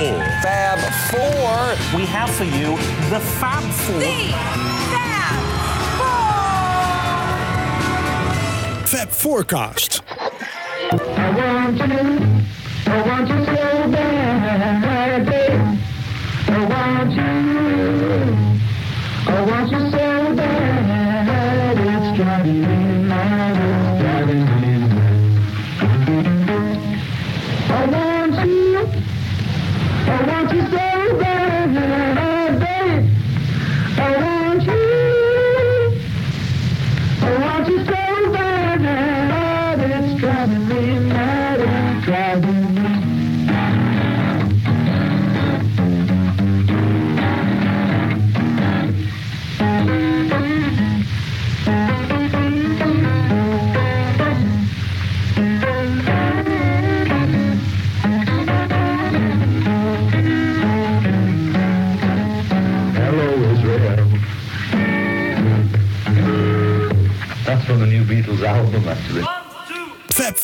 Four. Fab Four. We have for you the Fab Four. Fab Forecast. I want you, I want you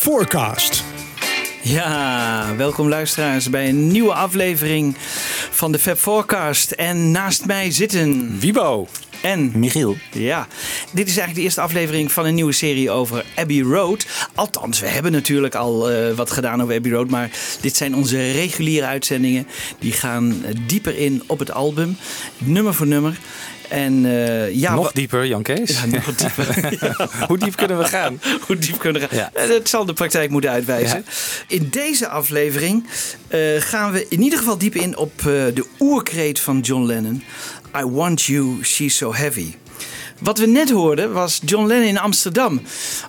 Forecast. Ja, welkom luisteraars bij een nieuwe aflevering van de Fab Forecast. En naast mij zitten Wibo. en Michiel. ja, dit is eigenlijk de eerste aflevering van een nieuwe serie over Abbey Road. Althans, we hebben natuurlijk al eh, wat gedaan over Abbey Road, maar dit zijn onze reguliere uitzendingen. Die gaan dieper in op het album, nummer voor nummer. En eh, ja, Nog dieper, Jan Kees. Ja, nog dieper. Ja. Hoe diep kunnen we gaan? Hoe diep kunnen we gaan? Ja. Eh, Dat zal de praktijk moeten uitwijzen. In deze aflevering eh, gaan we in ieder geval diep in op de oerkreet van John Lennon. I want you, she's so heavy. Wat we net hoorden was John Lennon in Amsterdam.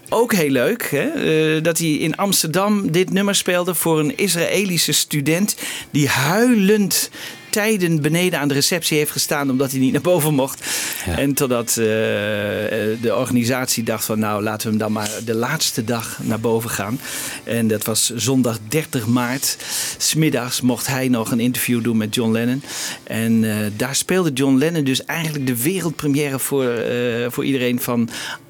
Ook heel leuk hè? dat hij in Amsterdam dit nummer speelde voor een Israëlische student die huilend tijden beneden aan de receptie heeft gestaan omdat hij niet naar boven mocht. En totdat eh, eh, de organisatie dacht van nou laten we hem dan maar de laatste dag naar boven gaan. En dat was zondag 30 maart. Smiddags mocht hij nog een interview doen met John Lennon. En eh, daar speelde John Lennon dus eigenlijk de wereldpremière voor, voor iedereen van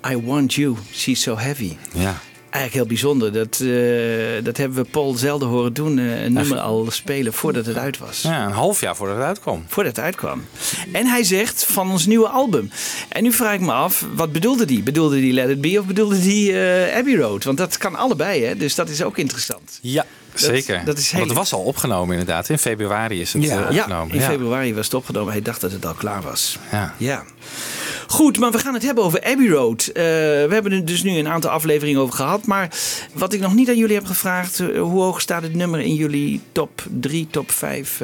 I Want You, She's So Heavy. Ja. Eigenlijk heel bijzonder. Dat, eh, dat hebben we Paul zelden horen doen. eh, een nummer al spelen voordat het uit was. ja, een half jaar voordat het uitkwam. Voordat het uitkwam. En hij zegt van ons nieuwe album. En nu vraag ik me af, wat bedoelde die? Bedoelde die Let It Be of bedoelde die eh, Abbey Road? Want dat kan allebei, hè? Dus dat is ook interessant. Ja, zeker. dat is Want het was al opgenomen inderdaad. In februari is het Ja. eh, Ja, opgenomen. in februari was het opgenomen. Hij dacht dat het al klaar was. Ja. Ja. Goed, maar we gaan het hebben over Abbey Road. Eh, we hebben er dus nu een aantal afleveringen over gehad. Maar wat ik nog niet aan jullie heb gevraagd... eh, hoe hoog staat het nummer in jullie top 3, top 5?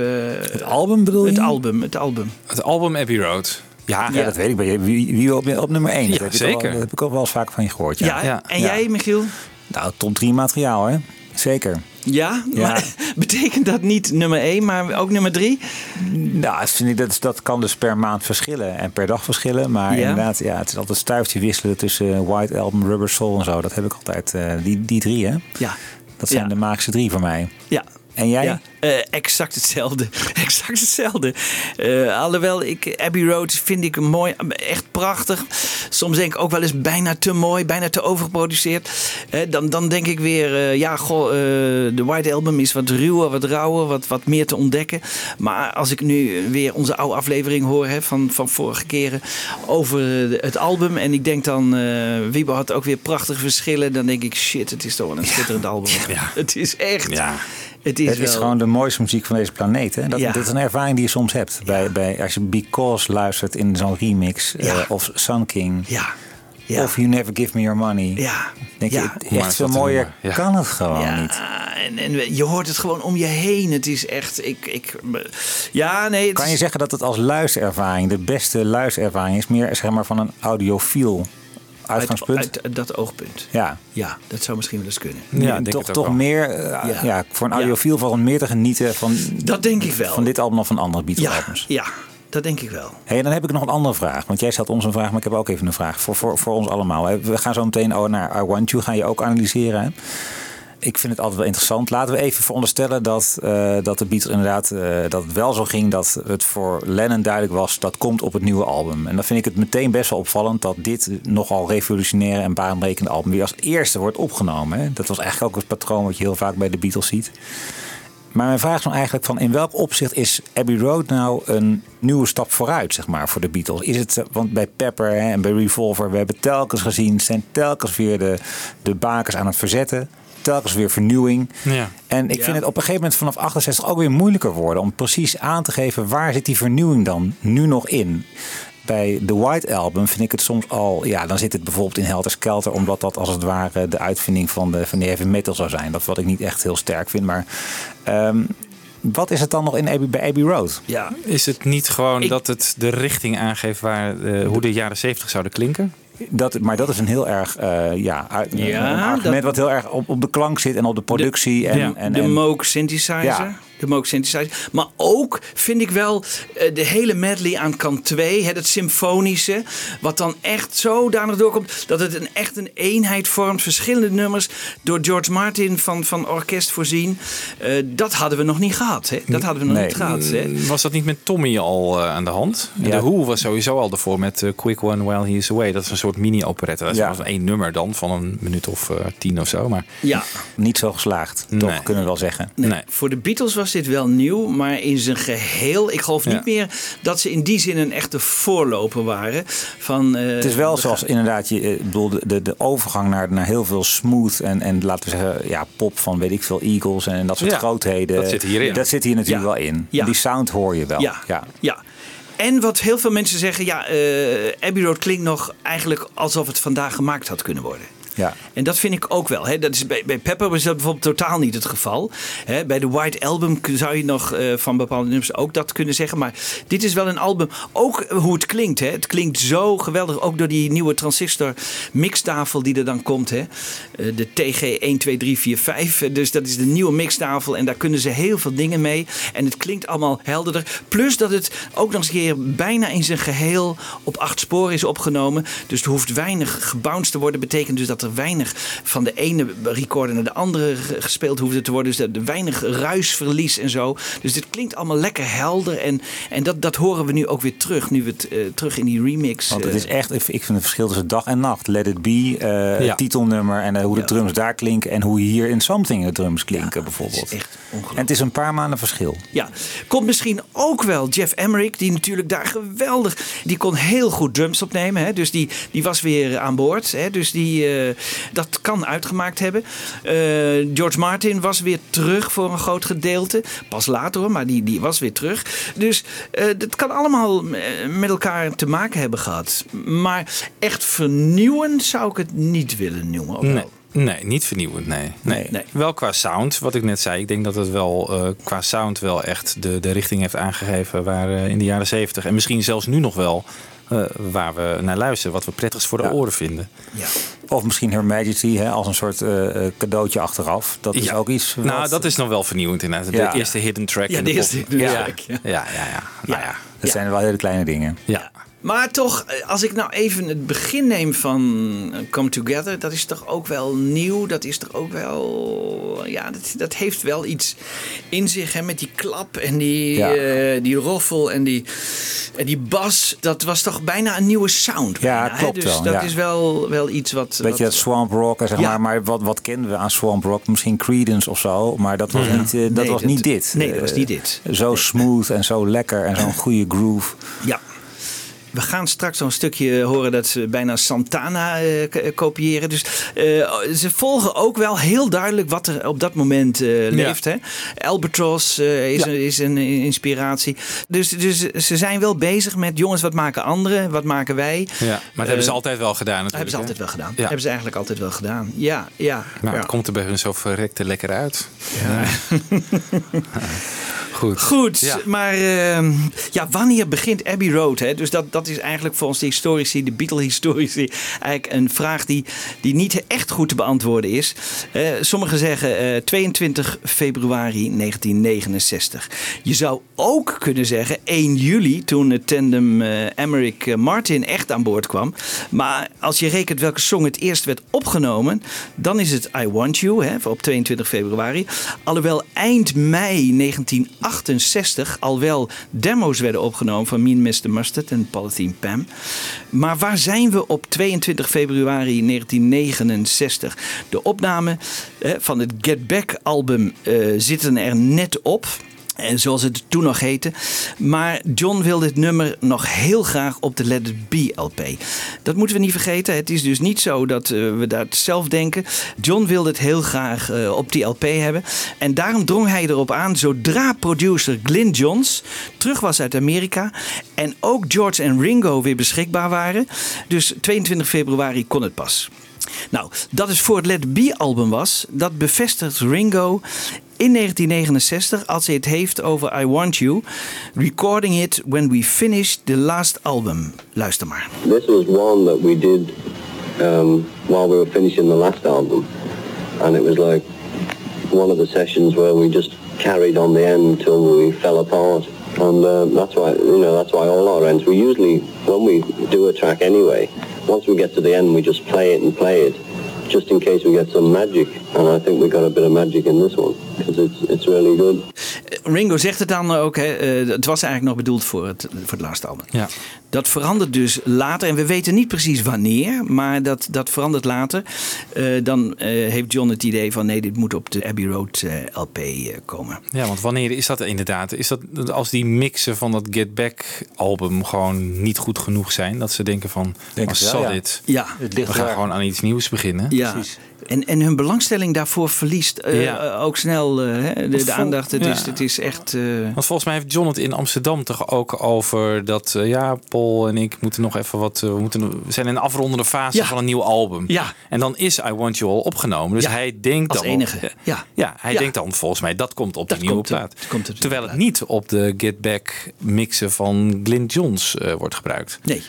Het album bedoel je? het album, het album. Het album Abbey Road. Ja, Ja, dat weet ik. Wie, wie, wie op, op nummer 1? Ja, dat, heb ik zeker. al wel- dat heb ik ook wel eens vaak van je gehoord. Ja, Ja, Ja. en Ja. jij, Michiel? Nou, top 3 materiaal, hè? Zeker. Ja, Ja. maar betekent dat niet nummer 1, maar ook nummer 3? Nou, dat, vind ik, dat, dat kan dus per maand verschillen en per dag verschillen. Maar Ja. inderdaad, ja, het is altijd stuifje wisselen tussen White Album, Rubber Soul en zo. Dat heb ik altijd. eh, die, die drie, hè? Ja. Dat zijn Ja. de magische drie voor mij. Ja. En jij? Ja, eh, exact hetzelfde. exact hetzelfde. Eh, alhoewel, ik, Abbey Road vind ik mooi, echt prachtig. Soms denk ik ook wel eens bijna te mooi, bijna te overgeproduceerd. Eh, dan, dan denk ik weer, ja, goh, de White Album is wat ruwer, wat rauwer, wat, wat meer te ontdekken. Maar als ik nu weer onze oude aflevering hoor hè, van, van vorige keren over het album. En ik denk dan, Wiebe had ook weer prachtige verschillen. Dan denk ik, shit, het is toch wel een schitterend album. Ja. Het is echt. Ja. Het is, Het is wel- gewoon de mooiste muziek van deze planeet. Hè? Dat, Ja. dat is een ervaring die je soms hebt. Bij, bij, als je Because luistert in zo'n remix. eh, of Sun King. Ja. Ja. Of You Never Give Me Your Money. ja. Denk ja. je, echt is veel mooier kan het gewoon ja, niet. en, en je hoort het gewoon om je heen. Het is echt. Ik, ik, ja, nee. Het Kan je is- zeggen dat het als luisterervaring de beste luisterervaring is? Meer zeg maar, van een audiofiel uitgangspunt? Uit, uit dat oogpunt. ja. Ja, dat zou misschien wel eens kunnen. Ja, Ja, ik denk toch, toch wel. meer, eh, Ja. ja. voor een audiofiel valt meer te genieten van, Dat denk ik wel. van dit album dan van andere Beatles ja, albums. ja, dat denk ik wel. Hey, dan heb ik nog een andere vraag. Want jij stelt ons een vraag, maar ik heb ook even een vraag voor, voor, voor ons allemaal. We gaan zo meteen oh, naar I Want You, ga je ook analyseren. Hè? Ik vind het altijd wel interessant. Laten we even veronderstellen dat, eh, dat de Beatles inderdaad eh, dat het wel zo ging dat het voor Lennon duidelijk was dat komt op het nieuwe album. En dan vind ik het meteen best wel opvallend dat dit nogal revolutionaire en baanbrekende album weer als eerste wordt opgenomen. Dat was eigenlijk ook het patroon wat je heel vaak bij de Beatles ziet. Maar mijn vraag is nou eigenlijk van in welk opzicht is Abbey Road nou een nieuwe stap vooruit, zeg maar, voor de Beatles? Is het, eh, want bij Pepper hè, en bij Revolver, we hebben telkens gezien, zijn telkens weer de, de bakers aan het verzetten. Telkens weer vernieuwing. Ja. En ik Ja. vind het op een gegeven moment vanaf 68 ook weer moeilijker worden om precies aan te geven waar zit die vernieuwing dan nu nog in. Bij The White Album vind ik het soms al, ja, dan zit het bijvoorbeeld in Helter Skelter, omdat dat als het ware de uitvinding van de, van de heavy metal zou zijn. Dat wat ik niet echt heel sterk vind. Maar ehm, wat is het dan nog in Abbey, bij Abbey Road? Ja, Is het niet gewoon Ik- dat het de richting aangeeft waar, eh, hoe de jaren 70 zouden klinken? Dat, maar dat is een heel erg, eh, ja, Ja, een argument dat- wat heel erg op, op de klank zit en op de productie. en, ja, en, de en, Moog synthesizer. Ja. De Moog synthesizer. Maar ook vind ik wel eh, de hele medley aan kant 2, hè, dat symfonische, wat dan echt zodanig doorkomt dat het een, echt een eenheid vormt. Verschillende nummers door George Martin van, van orkest voorzien. Eh, dat hadden we nog niet gehad. Hè? Dat hadden we nog Nee. niet gehad. Hè? Was dat niet met Tommy al eh, aan de hand? Ja. De Who was sowieso al ervoor met Quick One While He Is Away. Dat is een soort mini-operette. Dat is Ja. één nummer dan, van een minuut of tien of zo. Maar Ja. niet zo geslaagd, Nee. toch kunnen we wel zeggen. nee. Voor de Beatles was dit wel nieuw, maar in zijn geheel. Ik geloof niet Ja. meer dat ze in die zin een echte voorloper waren. Van, eh, Het is wel zoals inderdaad, je, eh, ik bedoel, de, de, overgang naar, naar heel veel smooth en, en laten we zeggen, ja, pop van weet ik veel, Eagles en, dat soort Ja, grootheden. dat zit hierin. Dat zit hier natuurlijk Ja. wel in. Ja. Die sound hoor je wel. Ja, ja. ja. En wat heel veel mensen zeggen, ja, eh Abbey Road klinkt nog eigenlijk alsof het vandaag gemaakt had kunnen worden. Ja. En dat vind ik ook wel. Hè. Dat is bij, bij Pepper is dat bijvoorbeeld totaal niet het geval. Hè. Bij de White Album zou je nog eh, van bepaalde nummers ook dat kunnen zeggen. Maar dit is wel een album. Ook eh, hoe het klinkt. Hè. Het klinkt zo geweldig. Ook door die nieuwe transistor mixtafel die er dan komt. Hè. Eh, de TG12345. Dus dat is de nieuwe mixtafel. En daar kunnen ze heel veel dingen mee. En het klinkt allemaal helderder. Plus dat het ook nog eens een keer bijna in zijn geheel op acht sporen is opgenomen. Dus er hoeft weinig gebounced te worden. Betekent dus dat er weinig van de ene recorder naar de andere ge- gespeeld hoefde te worden. Dus dat er weinig ruisverlies en zo. Dus dit klinkt allemaal lekker helder. En, en dat, dat horen we nu ook weer terug. Nu we het eh, terug in die remix. Want het eh, is echt, ik vind het verschil tussen dag en nacht. Let It Be, eh, Ja. het titelnummer en hoe de Ja. drums daar klinken en hoe hier in Something de drums klinken Ja, bijvoorbeeld. het is echt ongelooflijk. En het is een paar maanden verschil. Ja, komt misschien ook wel Jeff Emmerich, die natuurlijk daar geweldig, die kon heel goed drums opnemen. Hè? Dus die, die was weer aan boord. Hè? Dus die, eh, dat kan uitgemaakt hebben. Eh, George Martin was weer terug voor een groot gedeelte. Pas later hoor, maar die, die was weer terug. Dus eh, dat kan allemaal eh, met elkaar te maken hebben gehad. Maar echt vernieuwend zou ik het niet willen noemen. Nee. niet vernieuwend, nee. nee. Nee. Wel qua sound, wat ik net zei. Ik denk dat het wel qua sound wel echt de, de richting heeft aangegeven waar in de jaren zeventig. En misschien zelfs nu nog wel eh, waar we naar luisteren. Wat we prettigst voor de Ja. oren vinden. Ja. Of misschien Her Majesty hè, als een soort eh, eh, cadeautje achteraf. Dat is Ja. ook iets. Nou, dat is nog wel vernieuwend inderdaad. De eerste hidden track. Ja, in de eerste hidden ja. track, ja. Ja, ja, ja. Nou ja. Dat zijn wel hele kleine dingen. ja. Maar toch, eh, als ik nou even het begin neem van eh, Come Together, dat is toch ook wel nieuw. Dat is toch ook wel. Ja, dat, dat heeft wel iets in zich. Hè, met die klap en die, Ja. eh, die roffel en die, en die bas. Dat was toch bijna een nieuwe sound. Ja, hè? klopt Dus wel, dat ja. is wel, wel iets wat. Weet je, wat- Swamp Rock, zeg Ja. maar. Maar wat, wat kenden we aan Swamp Rock? Misschien Creedence of zo. Maar dat was, niet, dat Nee, was dat- niet dit. nee, dat was niet dit. Zo smooth en zo lekker en zo'n goede groove. Ja. We gaan straks zo'n stukje horen dat ze bijna Santana eh, eh, kopiëren. Dus eh, ze volgen ook wel heel duidelijk wat er op dat moment eh, leeft. Hè? Albatross eh, is, Ja. een, is een inspiratie. Dus, dus ze zijn wel bezig met jongens, wat maken anderen? Wat maken wij? Ja, maar dat hebben ze Eh, altijd wel gedaan Dat hebben ze hè? altijd wel gedaan. Ja. Hebben ze eigenlijk altijd wel gedaan. Ja, ja. Maar ja. het komt er bij hun zo verrekte lekker uit. Goed. Goed, Ja. maar ehm, ja, wanneer begint Abbey Road? Hè? Dus dat, dat is eigenlijk volgens de historici, de Beatle-historici, eigenlijk een vraag die, die niet echt goed te beantwoorden is. Eh, sommigen zeggen eh, 22 februari 1969. Je zou ook kunnen zeggen 1 juli, toen het tandem eh Emmerich-Martin echt aan boord kwam. Maar als je rekent welke song het eerst werd opgenomen, dan is het I Want You hè, op 22 februari. Alhoewel eind mei 1968 68 al wel demo's werden opgenomen van Mean Mr. Mustard en Polythene Pam. Maar waar zijn we op 22 februari 1969? De opname van het Get Back album eh, zitten er net op. En zoals het toen nog heette. Maar John wil dit nummer nog heel graag op de Let It Be LP. Dat moeten we niet vergeten. Het is dus niet zo dat uh, we dat zelf denken. John wilde het heel graag uh, op die LP hebben. En daarom drong hij erop aan zodra producer Glyn Johns terug was uit Amerika. En ook George en Ringo weer beschikbaar waren. Dus 22 februari kon het pas. Nou, dat is voor het Let Be album was. Dat bevestigt Ringo in 1969 als hij het heeft over I Want You. Recording it when we finished the last album. Luister maar. This was one that we did um, while we were finishing the last album. And it was like one of the sessions where we just carried on the end until we fell apart. And uh, that's why, you know, that's why all our ends, we usually, when we do a track anyway, once we get to the end, we just play it and play it, just in case we get some magic. And I think we got a bit of magic in this one, because it's, it's really good. Ringo zegt het dan ook, hè, uh, het was eigenlijk nog bedoeld voor het, voor het laatste album. Ja. Dat verandert dus later, en we weten niet precies wanneer, maar dat, dat verandert later. Uh, dan uh, heeft John het idee van nee, dit moet op de Abbey Road LP komen. Ja, want wanneer is dat inderdaad? Is dat als die mixen van dat Get Back album gewoon niet goed genoeg zijn? Dat ze denken van, Denk het zal ja. dit? Ja, Het ligt We gaan daar. gewoon aan iets nieuws beginnen. ja. Precies. En, en hun belangstelling daarvoor verliest eh, Ja. eh, ook snel eh, hè, de, de aandacht. Het, ja. is, het is echt. eh, Want volgens mij heeft John het in Amsterdam toch ook over dat ja, Paul en ik moeten nog even wat. we, moeten, we zijn in een afrondende fase Ja. van een nieuw album. Ja. En dan is I Want You al opgenomen. Dus Ja, hij denkt als dan. enige. Ja. ja hij Ja. denkt dan volgens mij dat komt op Dat die nieuwe komt plaat. dat komt Terwijl het niet op de Get Back mixen van Glyn Johns wordt gebruikt. nee.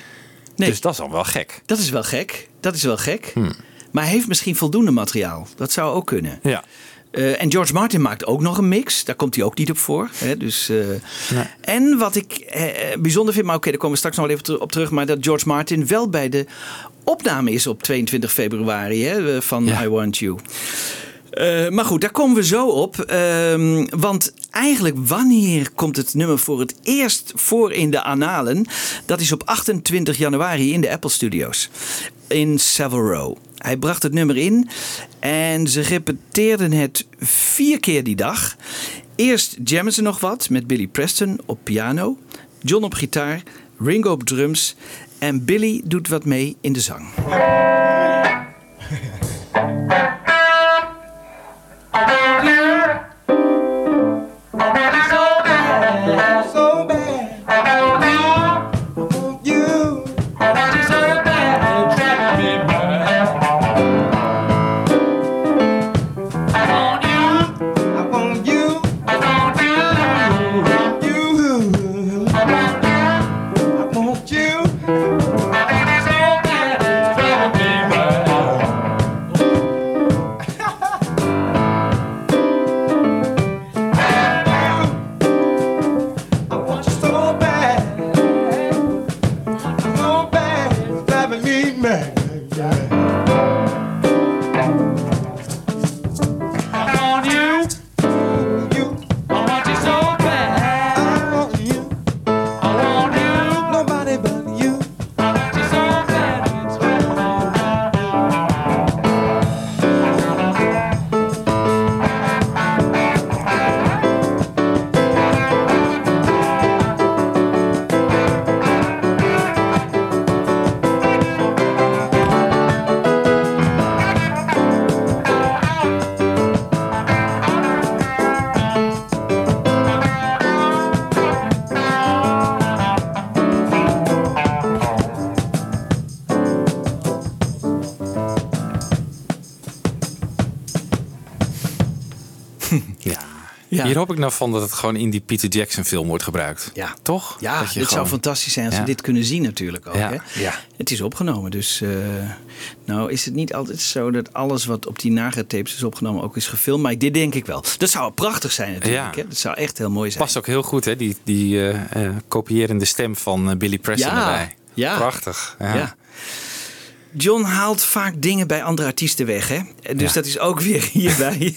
nee. Dus dat is dan wel gek. Dat is wel gek. Dat is wel gek. Hmm. Maar hij heeft misschien voldoende materiaal. Dat zou ook kunnen. Ja. Eh, en George Martin maakt ook nog een mix. Daar komt hij ook niet op voor. Hè? Dus, eh, En wat ik eh, bijzonder vind, maar oké, daar komen we straks nog wel even op terug. Maar dat George Martin wel bij de opname is op 22 februari hè, van Ja. I Want You. Maar goed, daar komen we zo op. Ehm, want eigenlijk, wanneer komt het nummer voor het eerst voor in de analen? Dat is op 28 januari in de Apple Studios in Savile Row. Hij bracht het nummer in en ze repeteerden het vier keer die dag. Eerst jammen ze nog wat met Billy Preston op piano, John op gitaar, Ringo op drums en Billy doet wat mee in de zang. Ja. Ja. Hier hoop ik nou van dat het gewoon in die Peter Jackson film wordt gebruikt. Ja. Toch? Ja, Dat je dit zou gewoon- fantastisch zijn als Ja. we dit kunnen zien natuurlijk ook. Ja. Hè? Ja. Het is opgenomen, dus eh, nou is het niet altijd zo dat alles wat op die nagatapes is opgenomen ook is gefilmd. Maar dit denk ik wel. Dat zou prachtig zijn natuurlijk. Ja. Hè? Dat zou echt heel mooi zijn. Past ook heel goed, hè? Die, die eh, eh, kopierende stem van Billy Preston Ja. erbij. Ja. Prachtig. Ja. John haalt vaak dingen bij andere artiesten weg. Hè? Dus dat is ook weer hierbij.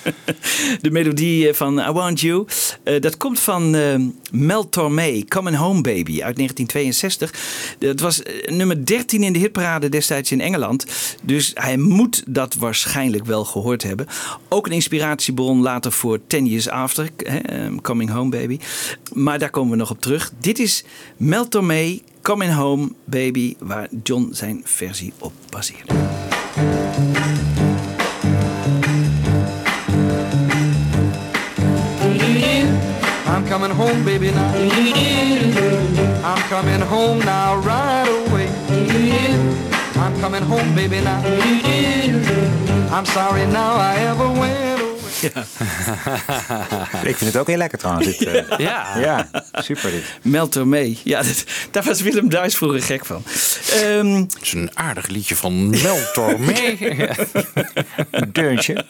de melodie eh, van I Want You. Uh, dat komt van uh, Mel Tormé, Coming Home Baby uit 1962. Dat was nummer 13 in de hitparade destijds in Engeland. Dus hij moet dat waarschijnlijk wel gehoord hebben. Ook een inspiratiebron later voor Ten Years After, hè, Coming Home Baby. Maar daar komen we nog op terug. Dit is Mel Tormé, Coming Home Baby, waar John zijn versie op baseerde. I'm coming home, baby, now. I'm coming home now, right away. I'm coming home, baby, now. I'm sorry now I ever went ja. ik vind het ook heel lekker trouwens. Dit, uh, ja. ja, super dit. Meld er mee. Ja, dat, daar was Willem Duis vroeger gek van. Um, het is een aardig liedje van Meld mee. een deuntje.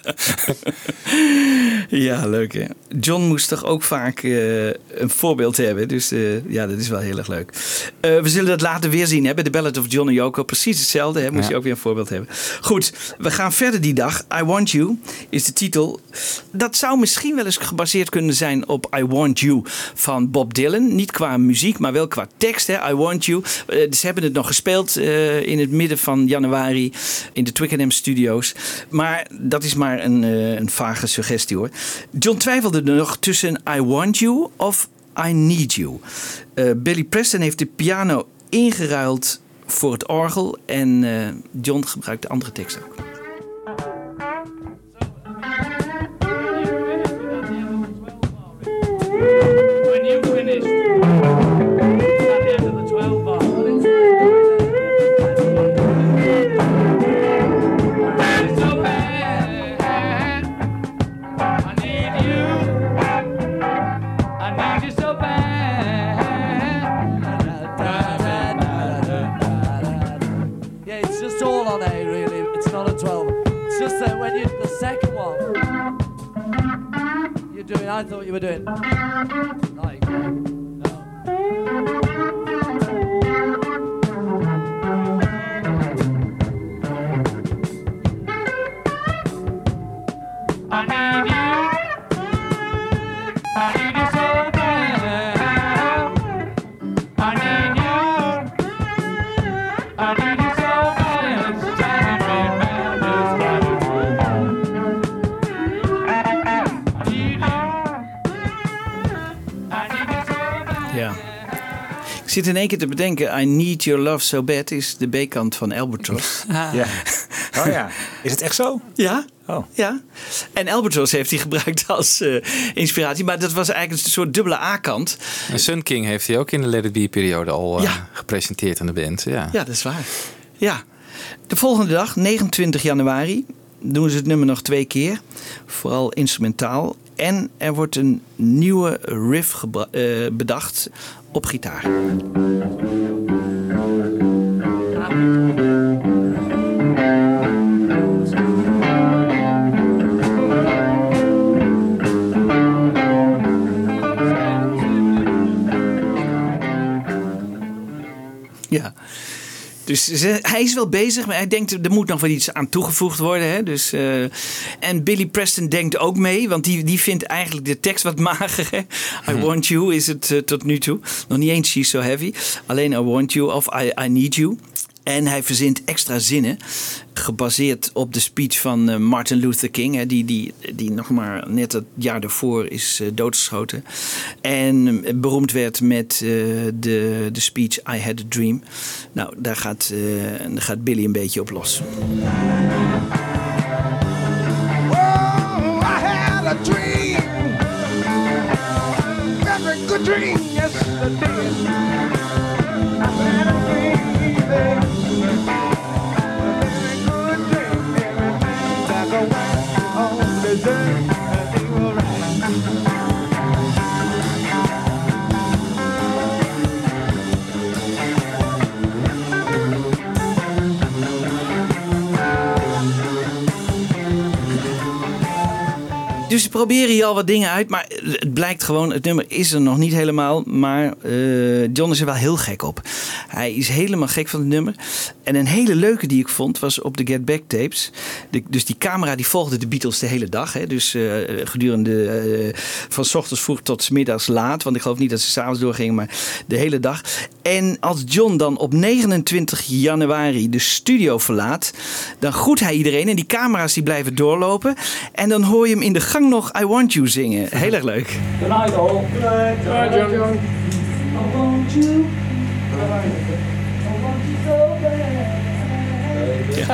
ja, leuk hè. John moest toch ook vaak uh, een voorbeeld hebben. Dus uh, ja, dat is wel heel erg leuk. we zullen dat later weer zien hè, bij de Ballad of John en Yoko. Precies hetzelfde. Hè, moest ja. je ook weer een voorbeeld hebben. Goed, we gaan verder die dag. I Want You is de titel dat zou misschien wel eens gebaseerd kunnen zijn op I Want You van Bob Dylan. Niet qua muziek, maar wel qua tekst. Hè? I Want You. Uh, ze hebben het nog gespeeld uh, in het midden van januari in de Twickenham Studios. Maar dat is maar een, uh, een vage suggestie hoor. John twijfelde nog tussen I Want You of I Need You. Billy Preston heeft de piano ingeruild voor het orgel en John gebruikt de andere tekst. One, you're doing, I thought you were doing. Like, um, Ik zit in één keer te bedenken, I Need Your Love So Bad is de B-kant van Albatross. Ja. Oh ja. Is het echt zo? Ja. Oh. Ja. En Albatross heeft hij gebruikt als uh, inspiratie. Maar dat was eigenlijk een soort dubbele A-kant. En Sun King heeft hij ook in de Let It Be-periode al uh, Ja. gepresenteerd aan de band. Ja. Ja, dat is waar. Ja. De volgende dag, 29 januari, doen ze het nummer nog twee keer. Vooral instrumentaal. En er wordt een nieuwe riff eh, bedacht op gitaar. Dus ze- hij is wel bezig, maar hij denkt er moet nog wel iets aan toegevoegd worden. Hè? Dus, eh, en Billy Preston denkt ook mee, want die, die vindt eigenlijk de tekst wat mager. Hè? I want you is het eh, tot nu toe. Nog niet eens She's So Heavy. Alleen I want you of I, I need you. En hij verzint extra zinnen, gebaseerd op de speech van eh, Martin Luther King, die, die, die nog maar net het jaar daarvoor is eh, doodgeschoten. En eh, beroemd werd met de, de speech I Had a Dream. Nou, daar gaat, daar gaat Billy een beetje op los. Proberen hier al wat dingen uit. Maar het blijkt gewoon, het nummer is er nog niet helemaal. Maar eh, John is er wel heel gek op. Hij is helemaal gek van het nummer. En een hele leuke die ik vond was op de Get Back tapes. Dus die camera die volgde de Beatles de hele dag. Hè? Dus eh, gedurende eh, van s ochtends vroeg tot 's middags laat. Want ik geloof niet dat ze s'avonds doorgingen, maar de hele dag. En als John dan op 29 januari de studio verlaat, dan groet hij iedereen. En die camera's die blijven doorlopen. En dan hoor je hem in de gang nog I Want You zingen. Heel erg leuk. Good night, all. Good night. Good night, John. I want you.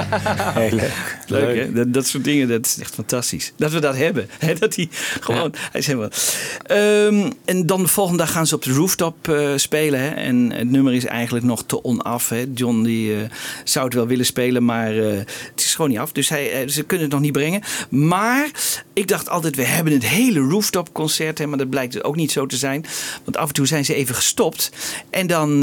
Heel leuk. Leuk, hè? Dat, dat soort dingen, dat is echt fantastisch. Dat we dat hebben. Hè? Dat hij gewoon, hij is helemaal... Ehm, en dan de volgende dag gaan ze op de rooftop eh, spelen. Hè? En het nummer is eigenlijk nog te onaf. Hè? John die, eh, zou het wel willen spelen, maar eh, het is gewoon niet af. Dus hij, ze kunnen het nog niet brengen. Maar ik dacht altijd, we hebben het hele rooftop concert. Hè? Maar dat blijkt dus ook niet zo te zijn. Want af en toe zijn ze even gestopt. En dan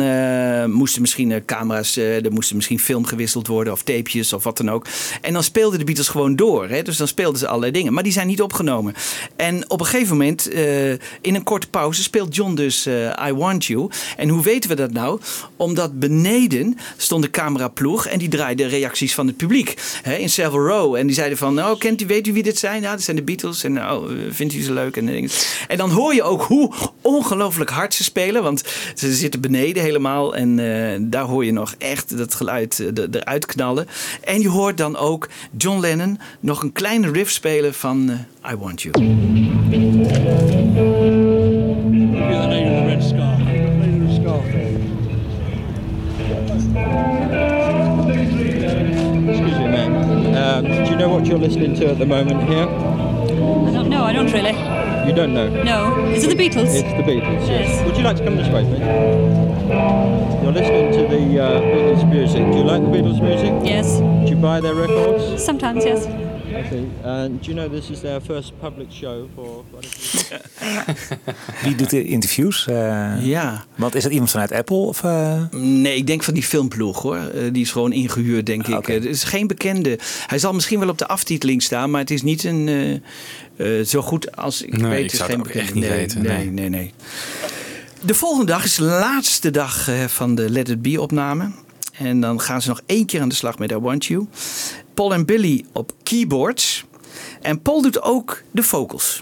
moesten misschien camera's, er moesten misschien film gewisseld worden of tapejes of wat dan ook. En dan speelden de Beatles gewoon door. Hè? Dus dan speelden ze allerlei dingen. Maar die zijn niet opgenomen. En op een gegeven moment, eh, in een korte pauze, speelt John dus eh, I Want You. En hoe weten we dat nou? Omdat beneden stond de cameraploeg en die draaide reacties van het publiek. Hè, in Savile Row. En die zeiden van, oh, kent u, weet u wie dit zijn? Ja, dat zijn de Beatles. En oh, vindt u ze leuk? En, en dan hoor je ook hoe ongelooflijk hard ze spelen. Want ze zitten beneden helemaal. En eh, daar hoor je nog echt dat geluid eruit knallen. En je hoort dan ook John Lennon nog een kleine riff spelen van eh, I Want You. Excuse me, ma'am. Um, do you know what you're listening to at the moment here? I don't know. I don't really. You don't know. No. Is it the Beatles? It's the Beatles. Yes. Yes. Would you like to come this way, please? You're listening to the uh, Beatles music. Do you like the Beatles music? Yes. Do you buy their records? Sometimes, yes. I see. And do you know this is their first public show for? Wie doet de interviews? Eh, Ja. Want is dat iemand vanuit Apple? Of, eh? Nee, ik denk van die filmploeg hoor. Eh, die is gewoon ingehuurd, denk ik. oké. Eh, Het is geen bekende. Hij zal misschien wel op de aftiteling staan, maar het is niet een. eh, eh, zo goed als ik Nee, weet. ik het is zou geen het ook echt bekende. niet nee, weten, Nee, nee. nee, nee. De volgende dag is de laatste dag eh, van de Let It Be opname. En dan gaan ze nog één keer aan de slag met I Want You. Paul en Billy op keyboards. En Paul doet ook de vocals.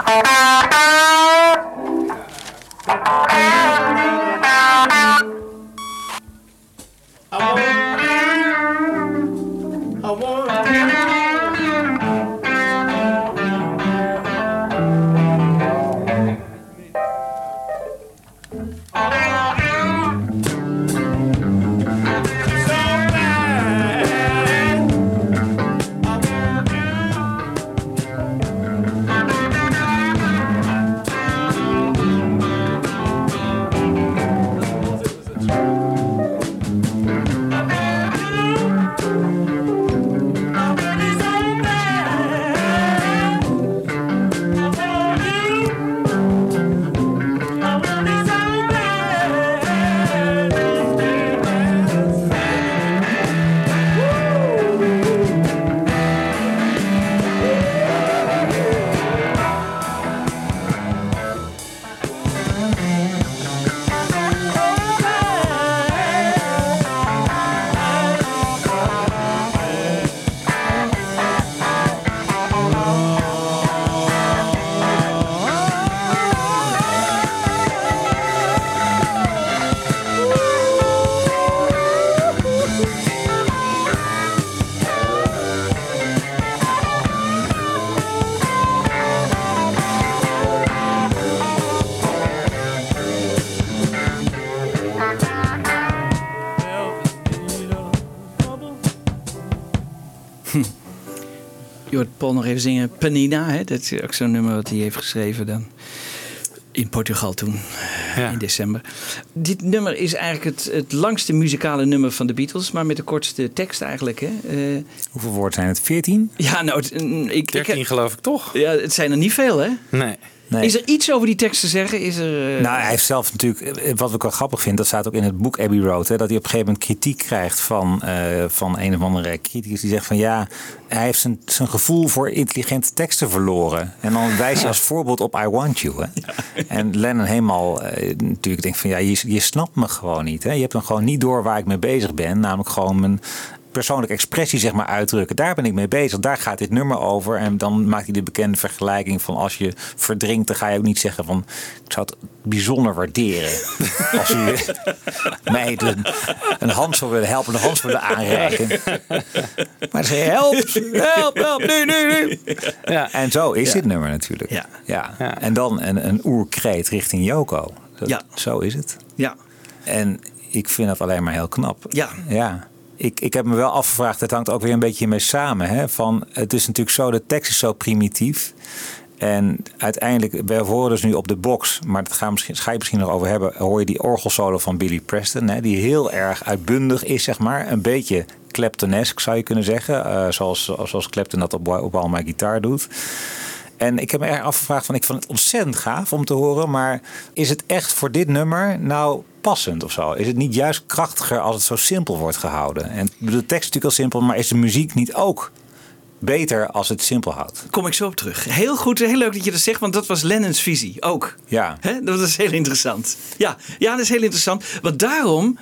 Panina, hè? dat is ook zo'n nummer wat hij heeft geschreven dan. In Portugal toen, Ja. in december. Dit nummer is eigenlijk het, het langste muzikale nummer van de Beatles, maar met de kortste tekst eigenlijk. Hè? Eh, Hoeveel woorden zijn het? 14? ja, nou, mm, ik, ik, 13 geloof ik toch? ja, het zijn er niet veel, hè? Nee. Nee. Is er iets over die tekst te zeggen? Is er, eh, Nou, hij heeft zelf natuurlijk, eh, wat ik wel grappig vind, dat staat ook in het boek Abbey Road, hè, dat hij op een gegeven moment kritiek krijgt van, eh, van een of andere criticus die zegt van ja, hij heeft zijn, zijn gevoel voor intelligente teksten verloren. En dan wijst hij als voorbeeld op I Want You. Hè. En Lennon helemaal natuurlijk denkt van ja, je, je snapt me gewoon niet. Hè. Je hebt dan gewoon niet door waar ik mee bezig ben, namelijk gewoon mijn persoonlijke expressie zeg maar uitdrukken. Daar ben ik mee bezig. Daar gaat dit nummer over. En dan maakt hij de bekende vergelijking van als je verdrinkt, dan ga je ook niet zeggen van ik zou het bijzonder waarderen als u mij een, een hand zou willen helpen, een hand zou willen aanreiken. Maar zeg je help, help, help, nee, nee, nee. Ja. En zo is Ja. dit nummer natuurlijk. Ja. Ja. En dan een, een oerkreet richting Yoko. Dat- Ja. Zo is het. Ja. En ik vind dat alleen maar heel knap. Ja. Ja. Ik, ik heb me wel afgevraagd, het hangt ook weer een beetje mee samen. Hè? Van, het is natuurlijk zo, de tekst is zo primitief. En uiteindelijk, we horen dus nu op de box, maar dat gaan misschien, ga je misschien nog over hebben, hoor je die orgelsolo van Billy Preston, hè, die heel erg uitbundig is, zeg maar. Een beetje Claptonesk zou je kunnen zeggen, eh, zoals, zoals Clapton dat op, op All My Guitar doet. En ik heb me erg afgevraagd van, ik vond het ontzettend gaaf om te horen, maar is het echt voor dit nummer nou passend of zo? Is het niet juist krachtiger als het zo simpel wordt gehouden? En de tekst is natuurlijk al simpel, maar is de muziek niet ook beter als het simpel houdt? Kom ik zo op terug. Heel goed, heel leuk dat je dat zegt, want dat was Lennon's visie ook. Ja. Dat is heel interessant. Ja, ja, dat is heel interessant. Want daarom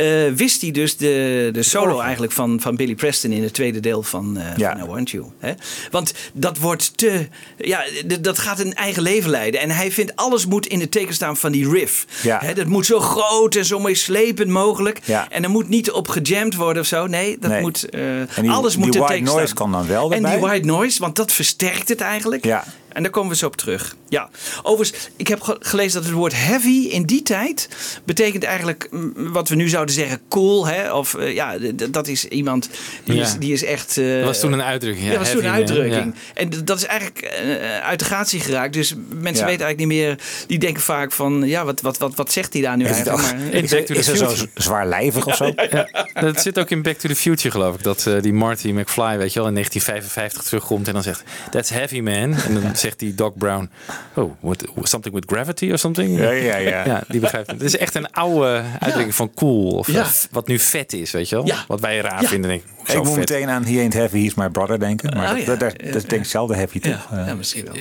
eh, wist hij dus de, de solo eigenlijk van, van Billy Preston in het tweede deel van, eh Ja. van I Want You. Hè? Want dat wordt te. Ja, dat gaat een eigen leven leiden. En hij vindt alles moet in het teken staan van die riff. Ja. Hè? Dat moet zo groot en zo meeslepend mogelijk. Ja. En er moet niet op gejamd worden of zo. Nee, dat Nee. moet. eh, En die- alles die moet in het white teken noise staan. kan dan wel En die white noise, want dat versterkt het eigenlijk. Ja. En daar komen we zo op terug. Ja, overigens, ik heb ge- gelezen dat het woord heavy in die tijd betekent eigenlijk wat we nu zouden zeggen cool. Hè? Of eh, ja, dat is iemand die, Ja. is, die is echt. eh, Dat was toen een uitdrukking. Ja, Ja, dat was toen een man, uitdrukking. ja. En dat is eigenlijk eh, uit de gratie geraakt. Dus mensen Ja. weten eigenlijk niet meer. Die denken vaak van, ja, wat, wat, wat, wat zegt hij daar nu Is, eigenlijk? ook- Maar, In is, Back to the is er zo zwaarlijvig of zo? Ja, dat zit ook in Back to the Future, geloof ik. Dat eh, die Marty McFly, weet je wel, in 1955 terugkomt en dan zegt: That's heavy, man. En dan zegt die Doc Brown: Oh, what, something with gravity or something? Ja, ja, ja. Ja, die begrijpt het. Het is echt een oude uitdrukking van cool. Of Ja. wat nu vet is, weet je wel? Ja. Wat wij raar Ja. vinden. Denk ik, Ik moet vet. meteen aan He Ain't Heavy, He's My Brother denken. Maar Oh, dat, ja. dat, dat, denk ik zelden heavy toch? ja, ja, misschien wel.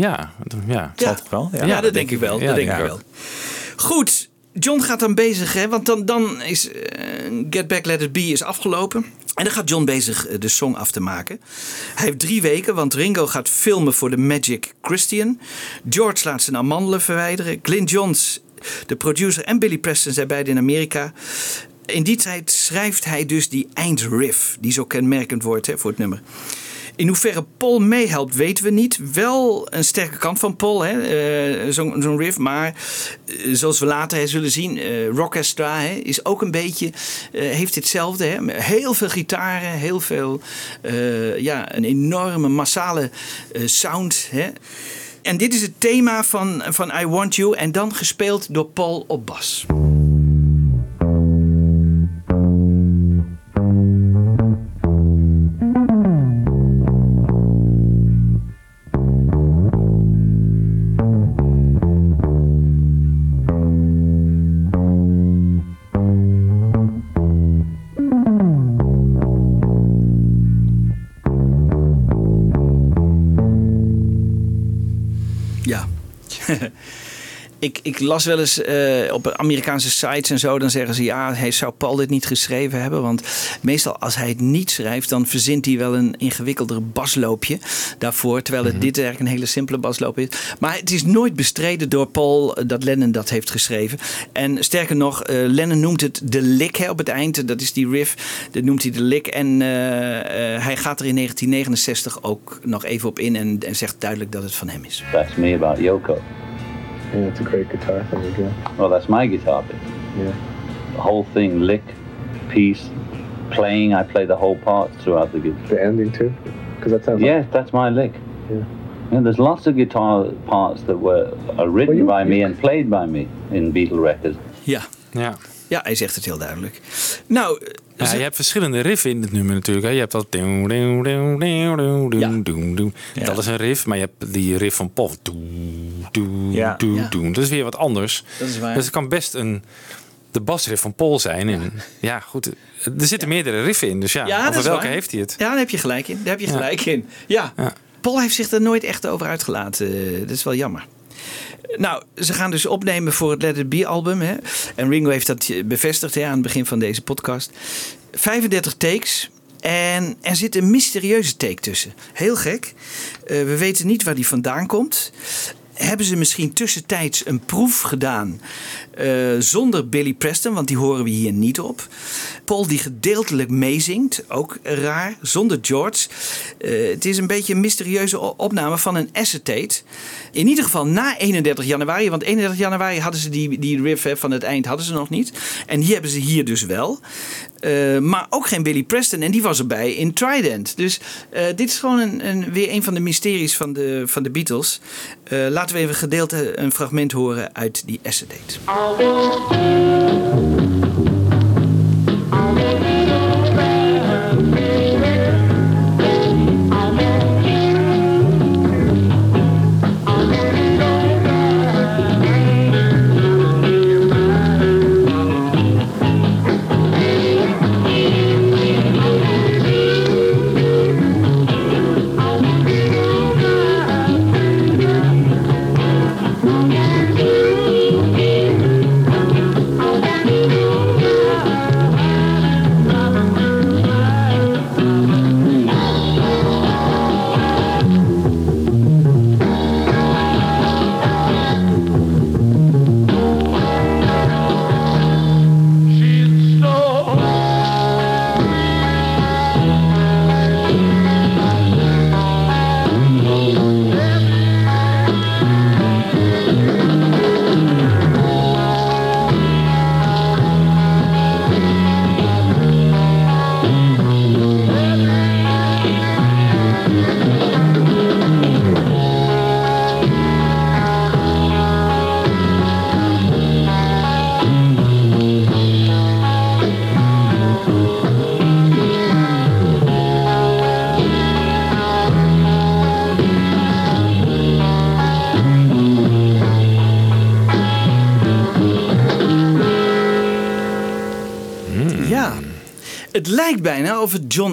Ja, ja. zal wel? Ja, Ja. dat denk ik wel. Ja, dat denk ik wel. Goed, John gaat dan bezig, hè? want dan, dan is eh, Get Back Let It Be is afgelopen. En dan gaat John bezig eh, de song af te maken. Hij heeft drie weken, want Ringo gaat filmen voor de Magic Christian. George laat zijn amandelen verwijderen. Glyn Johns, de producer, en Billy Preston zijn beide in Amerika. In die tijd schrijft hij dus die eindriff, die zo kenmerkend wordt hè, voor het nummer. In hoeverre Paul meehelpt, weten we niet. Wel een sterke kant van Paul, eh, zo'n riff. Maar eh, zoals we later zullen zien, eh Rockestra hè, is ook een beetje, heeft hetzelfde. Hè. Heel veel gitaren, heel veel, ja, een enorme massale sound. Hè. En dit is het thema van, van I Want You. En dan gespeeld door Paul op bas. ハハハ。Ik, ik las wel eens eh, op Amerikaanse sites en zo, dan zeggen ze ja, hij zou Paul dit niet geschreven hebben. Want meestal als hij het niet schrijft, dan verzint hij wel een ingewikkelder basloopje daarvoor. Terwijl het dit eigenlijk een hele simpele basloop is. Maar het is nooit bestreden door Paul eh, dat Lennon dat heeft geschreven. En sterker nog, eh, Lennon noemt het de lick hè, op het eind. Dat is die riff, dat noemt hij de lick. En eh, eh, hij gaat er in 1969 ook nog even op in en, en zegt duidelijk dat het van hem is. That's me about Yoko. Yeah, it's a great guitar thing again. Well, that's my guitar bit. Yeah. The whole thing, lick, piece, playing. I play the whole part throughout the guitar. The ending too, because that sounds. Yes, that's my lick. Yeah. Yeah, there's lots of guitar parts that were are written Well, you- by me you- and played by me in Beatle records. Yeah. Ja. Ja, hij zegt het heel duidelijk. Nou, Ja, je hebt verschillende riffen in het nummer natuurlijk. Hè. Je hebt dat... Dat is een riff, maar je hebt die riff van doem, Ja. Dat is weer wat anders. Dat is waar. Dus het kan best een de basriff van Paul zijn. En ja, goed. Er zitten meerdere riffen in. Dus ja, over welke waar. heeft hij het? Ja, daar heb je gelijk in. Daar heb je Ja. gelijk in. Ja. Ja. Paul heeft zich er nooit echt over uitgelaten. Eh, Dat is wel jammer. Nou, ze gaan dus opnemen voor het Let It Be album. Hè? En Ringo heeft dat bevestigd hè, aan het begin van deze podcast. 35 takes. En er zit een mysterieuze take tussen. Heel gek. Eh, we weten niet waar die vandaan komt. Hebben ze misschien tussentijds een proef gedaan eh, zonder Billy Preston, want die horen we hier niet op. Paul die gedeeltelijk meezingt, ook raar, zonder George. Eh, het is een beetje een mysterieuze opname van een acetate. In ieder geval na 31 januari, want 31 januari hadden ze die, die riff van het eind hadden ze nog niet. En die hebben ze hier dus wel. Eh, maar ook geen Billy Preston. En die was erbij in Trident. Dus eh, dit is gewoon een, een, weer een van de mysteries van de, van de Beatles. Eh, laten we even gedeelte, een fragment horen uit die. Ja,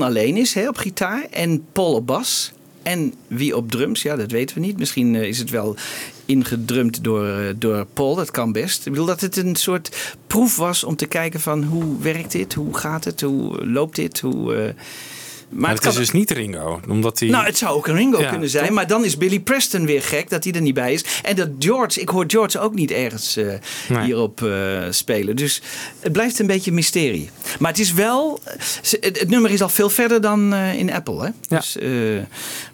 alleen is hè, op gitaar en Paul op bas. En wie op drums, ja, dat weten we niet. Misschien eh, is het wel ingedrumd door, eh, door Paul, dat kan best. Ik bedoel dat het een soort proef was om te kijken van hoe werkt dit, hoe gaat het, hoe loopt dit, hoe... eh, Maar het, is dus niet Ringo. Omdat hij... nou, het zou ook een Ringo Ja, kunnen zijn. toch? Maar dan is Billy Preston weer gek dat hij er niet bij is. En dat George, ik hoor George ook niet ergens eh, Nee. hierop eh, spelen. Dus het blijft een beetje mysterie. Maar het is wel. Het, het nummer is al veel verder dan eh, in Apple. Hè? Ja. Dus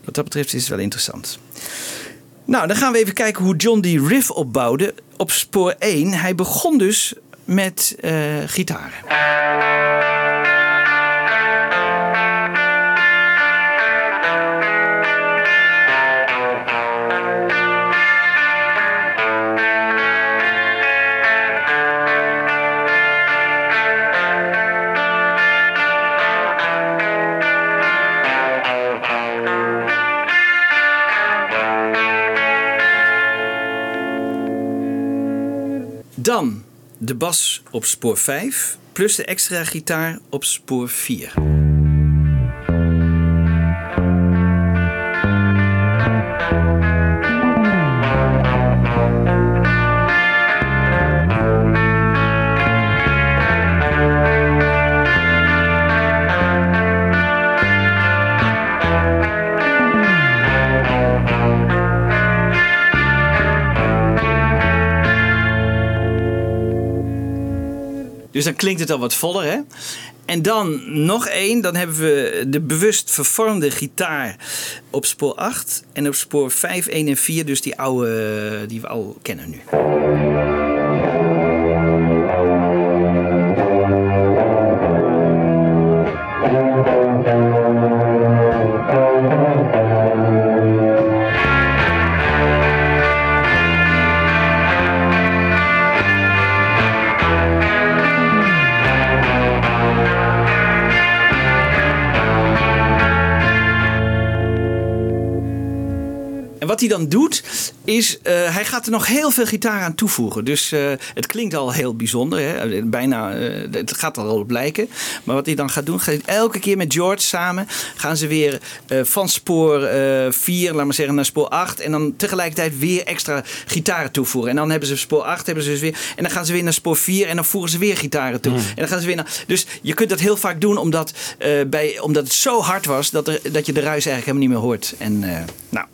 wat dat betreft is het wel interessant. Nou, dan gaan we even kijken hoe John die riff opbouwde op spoor 1. Hij begon dus met gitaren. De bas op spoor 5 plus de extra gitaar op spoor 4. Dus dan klinkt het al wat voller, hè? En dan nog één. Dan hebben we de bewust vervormde gitaar op spoor 8. En op spoor 5, 1 en 4. Dus die oude die we al kennen nu. Gaat er nog heel veel gitaar aan toevoegen. Dus uh, het klinkt al heel bijzonder. Hè? Bijna, uh, het gaat er al op lijken. Maar wat hij dan gaat doen, gaat elke keer met George samen gaan ze weer van spoor 4, laat maar zeggen, naar spoor 8. En dan tegelijkertijd weer extra gitaren toevoegen. En dan hebben ze spoor 8, hebben ze dus weer. En dan gaan ze weer naar spoor 4 en dan voegen ze weer gitaren toe. Mm. En dan gaan ze weer naar. Dus je kunt dat heel vaak doen omdat, bij, omdat het zo hard was dat, er, dat je de ruis eigenlijk helemaal niet meer hoort. En nou,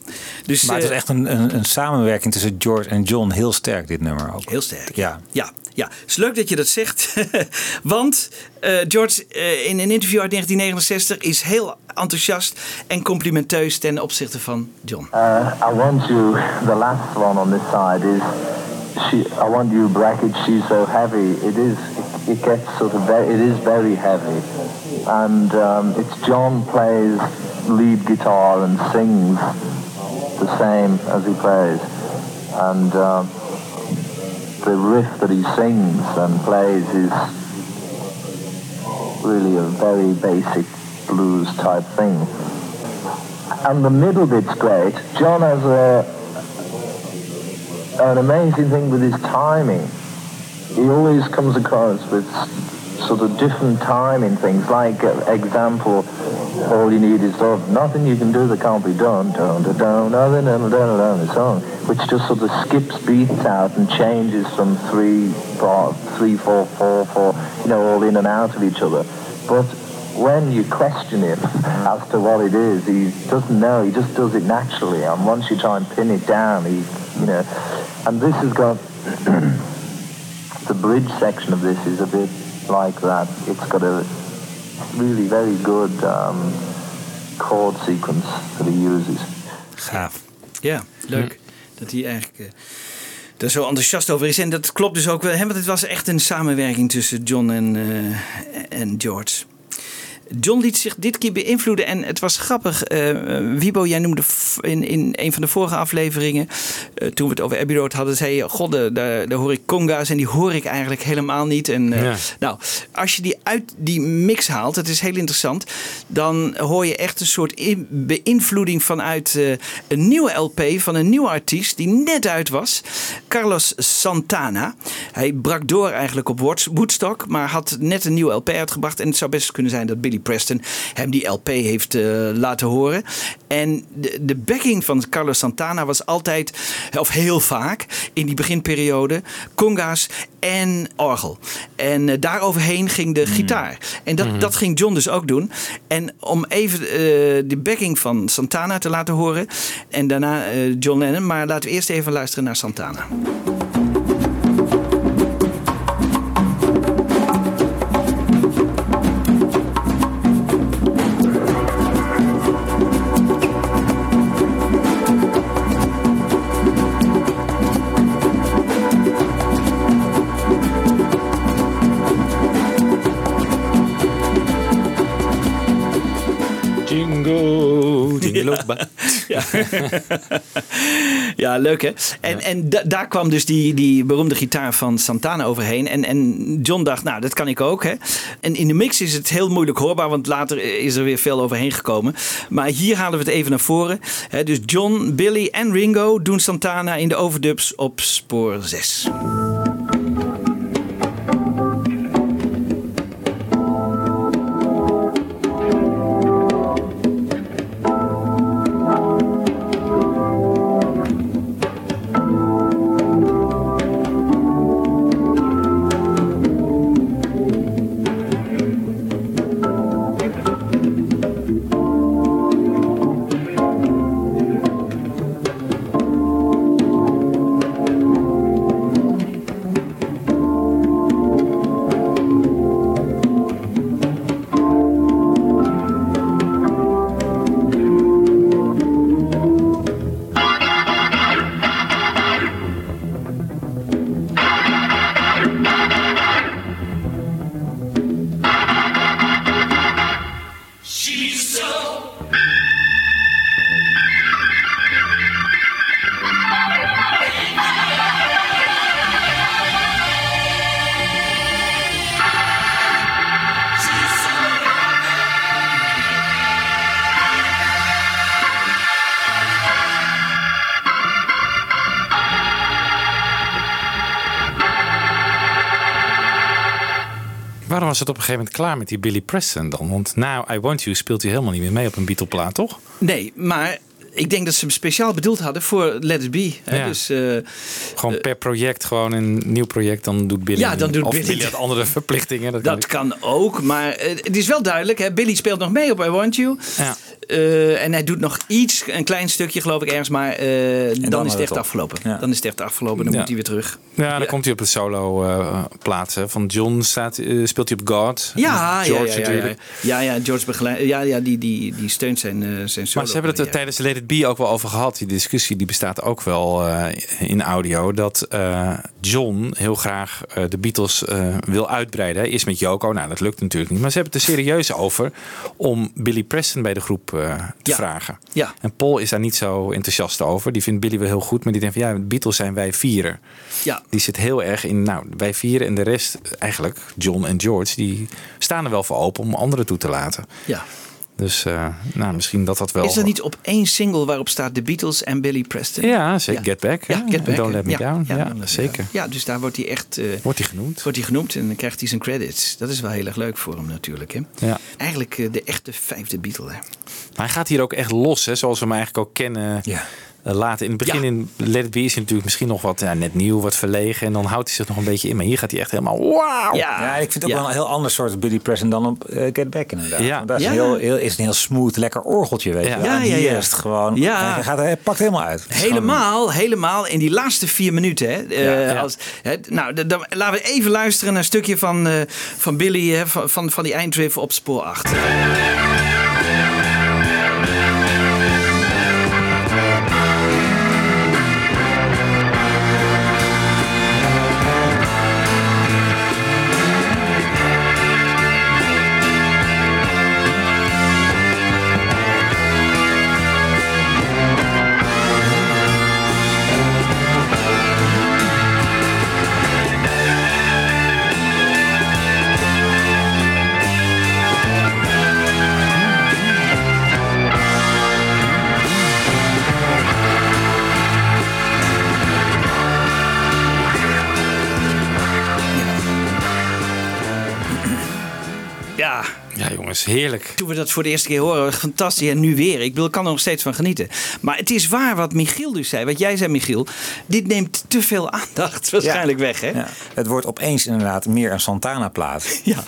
dus, maar het is echt een, een, een, samenwerking tussen George en John. Heel sterk, dit nummer ook. Heel sterk. Ja. Ja, ja. Het is leuk dat je dat zegt. Want uh, George uh, in een interview uit 1969 is heel enthousiast en complimenteus ten opzichte van John. Uh, I want you, the last one on this side is, she, I want you bracket, she's so heavy. It is, it, it gets sort of, very, it is very heavy. And um, it's John plays lead guitar and sings the same as he plays. And um, the riff that he sings and plays is really a very basic blues type thing. And the middle bit's great. John has a, an amazing thing with his timing. He always comes across with sort of different timing things. Like, uh, example, all you need is love. Nothing you can do that can't be done. Dun, dun, dun, dun, dun, dun, dun, the song, which just sort of skips beats out and changes from three, four, three, four, four, four, you know, all in and out of each other. But when you question him as to what it is, he doesn't know. He just does it naturally. And once you try and pin it down, he, you know, and this has got the bridge section of this is a bit like that. It's got a really very good um, chord sequence that he uses. Gaaf. Ja, leuk. Dat hij eigenlijk uh, er zo enthousiast over is. En dat klopt dus ook wel. Hè, want het was echt een samenwerking tussen John en, uh, en George. John liet zich dit keer beïnvloeden en het was grappig. Uh, Wibo, jij noemde in, in een van de vorige afleveringen, uh, toen we het over Abbey Road hadden, zei je: God, daar, hoor ik conga's en die hoor ik eigenlijk helemaal niet. En uh, ja. nou, als je die uit die mix haalt, dat is heel interessant, dan hoor je echt een soort in, beïnvloeding vanuit een nieuwe LP van een nieuwe artiest die net uit was, Carlos Santana. Hij brak door eigenlijk op Woodstock, maar had net een nieuwe LP uitgebracht en het zou best kunnen zijn dat Billy Preston hem die LP heeft uh, laten horen. En de, de backing van Carlos Santana was altijd, of heel vaak, in die beginperiode, conga's en orgel. En uh, daaroverheen ging de gitaar. En dat, mm-hmm. dat ging John dus ook doen. En om even uh, de backing van Santana te laten horen. En daarna John Lennon. Maar laten we eerst even luisteren naar Santana. Ja. ja, leuk hè. En, en da daar kwam dus die, die beroemde gitaar van Santana overheen. En, en John dacht, nou, dat kan ik ook hè. En in de mix is het heel moeilijk hoorbaar, want later is er weer veel overheen gekomen. Maar hier halen we het even naar voren. Hè. Dus John, Billy en Ringo doen Santana in de overdubs op spoor 6. Was het op een gegeven moment klaar met die Billy Preston dan? Want Now I Want You speelt hij helemaal niet meer mee op een Beatle-plaat, toch? Nee, maar ik denk dat ze hem speciaal bedoeld hadden voor Let It Be. Hè? Ja. Dus, eh, Gewoon per project, gewoon een nieuw project, dan doet Billy. Ja, dan doet of Billy Billy had andere verplichtingen. Dat, dat kan ook, maar eh, het is wel duidelijk. Hè? Billy speelt nog mee op I Want You. Ja. Eh, en hij doet nog iets, een klein stukje geloof ik ergens, maar eh, dan, dan is het echt op. afgelopen. Ja. Dan is het echt afgelopen, dan moet hij weer terug. Ja, dan komt hij op het solo eh plaatsen. Van John staat, eh, speelt hij op God. Ja, George ja, ja, ja, ja. natuurlijk. ja, ja, George begeleid. Ja, ja die, die, die steunt zijn, eh zijn solo. Maar ze hebben het er ja. tijdens Let Be ook wel over gehad. Die discussie die bestaat ook wel eh, in audio. Dat eh, John heel graag eh, de Beatles wil uitbreiden. Eerst met Yoko. Nou, dat lukt natuurlijk niet. Maar ze hebben het er serieus over om Billy Preston bij de groep te Ja. vragen. Ja. En Paul is daar niet zo enthousiast over. Die vindt Billy wel heel goed. Maar die denkt van ja, de Beatles zijn wij vieren. Ja. Die zit heel erg in, nou, wij vieren. En de rest, eigenlijk, John en George, die staan er wel voor open om anderen toe te laten. Ja. Dus nou, misschien dat dat wel... Is er niet op één single waarop staat The Beatles en Billy Preston? Ja, zeker. Get Back. Ja? Get Back. Don't Let Me ja, Down. Ja, zeker. Ja, dus daar wordt hij echt... eh, Wordt hij genoemd. wordt hij genoemd en dan krijgt hij zijn credits. Dat is wel heel erg leuk voor hem natuurlijk. Hè? Ja. Eigenlijk eh, de echte vijfde Beatle. Hè? Maar hij gaat hier ook echt los, hè, zoals we hem eigenlijk ook kennen. Ja. Eh, Later in het begin Ja. in Let It Be is hij natuurlijk misschien nog wat ja, net nieuw, wat verlegen. En dan houdt hij zich nog een beetje in. Maar hier gaat hij echt helemaal wauw. Ja, ik vind het ook wel een heel ander soort Billy Preston dan op eh, Get Back inderdaad. Ja. Want Dat is, Ja. een heel, heel, is een heel smooth, lekker orgeltje, weet Ja. je wel. Ja, hier ja. is het gewoon, Ja. hij, gaat, hij pakt helemaal uit. Gewoon- Helemaal, helemaal in die laatste vier minuten. Hè? Eh. Als, hè, nou, dan, dan- laten we even luisteren naar een stukje van, eh, van Billy hè, van, van, van die eindriff op spoor 8. Heerlijk. toen we dat voor de eerste keer horen, fantastisch. En nu weer. Ik bedoel, ik kan er nog steeds van genieten. Maar het is waar wat Michiel dus zei. Wat jij zei, Michiel. Dit neemt te veel aandacht waarschijnlijk weg, hè? Ja. Het wordt opeens inderdaad meer een Santana-plaat. Ja.